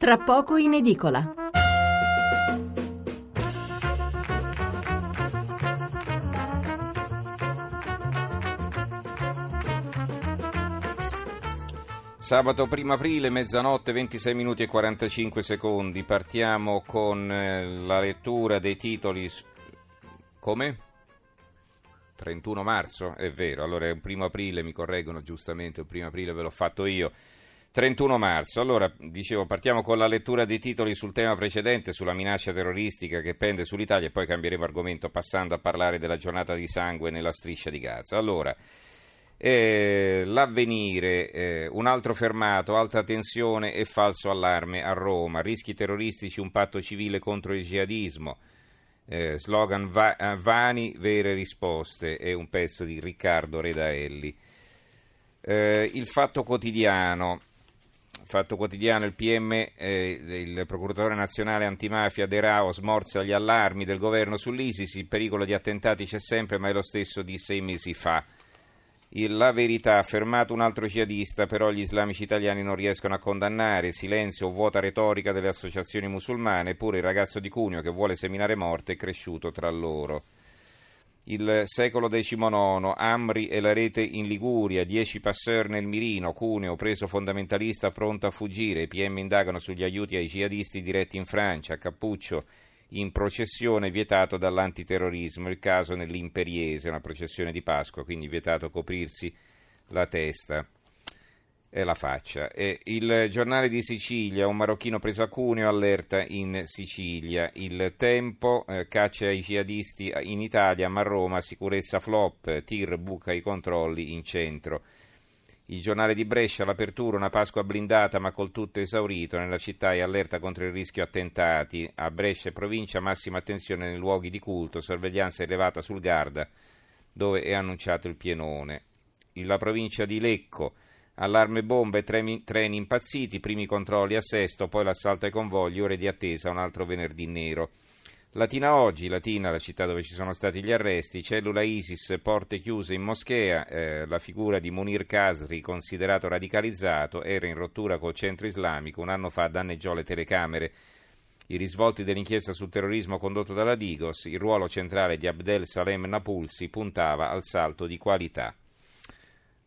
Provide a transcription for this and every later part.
tra poco in edicola. Sabato 1 aprile, mezzanotte, 26 minuti e 45 secondi. Partiamo con eh, la lettura dei titoli. Come? 31 marzo? È vero, allora è un primo aprile, mi correggono giustamente, il primo aprile ve l'ho fatto io. 31 marzo, allora dicevo partiamo con la lettura dei titoli sul tema precedente, sulla minaccia terroristica che pende sull'Italia e poi cambieremo argomento passando a parlare della giornata di sangue nella striscia di Gaza. Allora, eh, l'avvenire, eh, un altro fermato, alta tensione e falso allarme a Roma, rischi terroristici, un patto civile contro il jihadismo, eh, slogan va- eh, vani, vere risposte, è un pezzo di Riccardo Redaelli. Eh, il fatto quotidiano, Fatto quotidiano, il PM, eh, il procuratore nazionale antimafia De Rao smorza gli allarmi del governo sull'ISIS, il pericolo di attentati c'è sempre, ma è lo stesso di sei mesi fa. La verità ha fermato un altro jihadista, però gli islamici italiani non riescono a condannare. Silenzio o vuota retorica delle associazioni musulmane, eppure il ragazzo di Cuneo che vuole seminare morte è cresciuto tra loro. Il secolo XIX, Amri e la rete in Liguria, 10 passeur nel mirino, Cuneo preso fondamentalista pronto a fuggire, i PM indagano sugli aiuti ai jihadisti diretti in Francia, Cappuccio in processione vietato dall'antiterrorismo, il caso nell'Imperiese, una processione di Pasqua, quindi vietato coprirsi la testa la faccia. E il giornale di Sicilia, un marocchino preso a Cuneo, allerta in Sicilia. Il tempo, eh, caccia ai jihadisti in Italia, ma a Roma, sicurezza flop, tir buca i controlli in centro. Il giornale di Brescia, l'apertura, una Pasqua blindata ma col tutto esaurito. Nella città è allerta contro il rischio attentati. A Brescia e provincia massima attenzione nei luoghi di culto, sorveglianza elevata sul Garda, dove è annunciato il pienone. La provincia di Lecco, allarme bombe, treni, treni impazziti, primi controlli a Sesto, poi l'assalto ai convogli, ore di attesa, un altro venerdì nero. Latina oggi, Latina, la città dove ci sono stati gli arresti, cellula ISIS, porte chiuse in moschea, eh, la figura di Munir Kasri, considerato radicalizzato, era in rottura col centro islamico, un anno fa danneggiò le telecamere. I risvolti dell'inchiesta sul terrorismo condotto dalla Digos, il ruolo centrale di Abdel Salem Napulsi puntava al salto di qualità.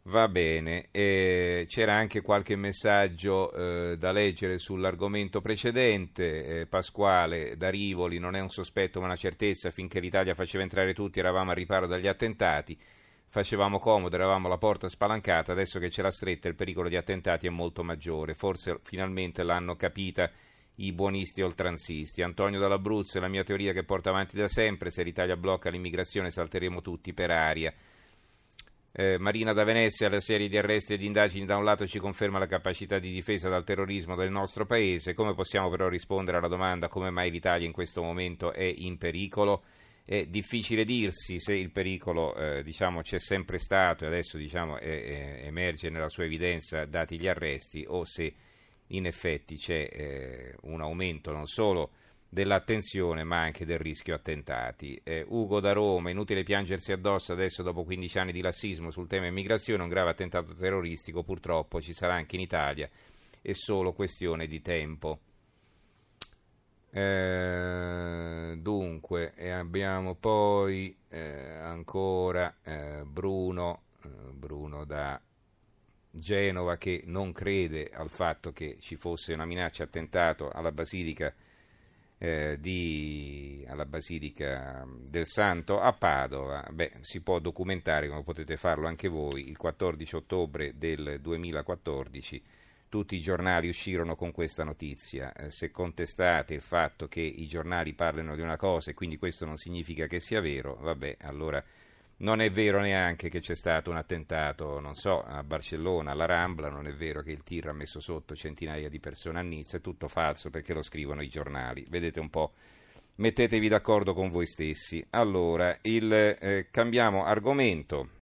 Va bene, eh, c'era anche qualche messaggio eh, da leggere sull'argomento precedente. Eh, Pasquale da Rivoli non è un sospetto ma una certezza. Finché l'Italia faceva entrare tutti eravamo a riparo dagli attentati, facevamo comodo, eravamo la porta spalancata. Adesso che c'è la stretta il pericolo di attentati è molto maggiore. Forse finalmente l'hanno capita i buonisti oltranzisti. Antonio dall'Abruzzo è la mia teoria che porta avanti da sempre. Se l'Italia blocca l'immigrazione salteremo tutti per aria. Eh, Marina da Venezia, la serie di arresti ed indagini da un lato ci conferma la capacità di difesa dal terrorismo del nostro paese, come possiamo però rispondere alla domanda come mai l'Italia in questo momento è in pericolo? È difficile dirsi se il pericolo eh, diciamo, c'è sempre stato e adesso diciamo, è, emerge nella sua evidenza dati gli arresti o se in effetti c'è eh, un aumento non solo dell'attenzione ma anche del rischio attentati. Eh, Ugo da Roma, inutile piangersi addosso adesso dopo 15 anni di lassismo sul tema immigrazione, un grave attentato terroristico purtroppo ci sarà anche in Italia, è solo questione di tempo. Eh, dunque, abbiamo poi eh, ancora eh, Bruno, eh, Bruno da Genova che non crede al fatto che ci fosse una minaccia attentato alla Basilica eh, di, alla Basilica del Santo a Padova. Beh, si può documentare, come potete farlo anche voi, il 14 ottobre del 2014 tutti i giornali uscirono con questa notizia. Eh, se contestate il fatto che i giornali parlino di una cosa e quindi questo non significa che sia vero, vabbè, allora non è vero neanche che c'è stato un attentato, non so, a Barcellona, alla Rambla, non è vero che il tir ha messo sotto centinaia di persone a Nizza, è tutto falso perché lo scrivono i giornali. Vedete un po', mettetevi d'accordo con voi stessi. Allora, il, eh, cambiamo argomento.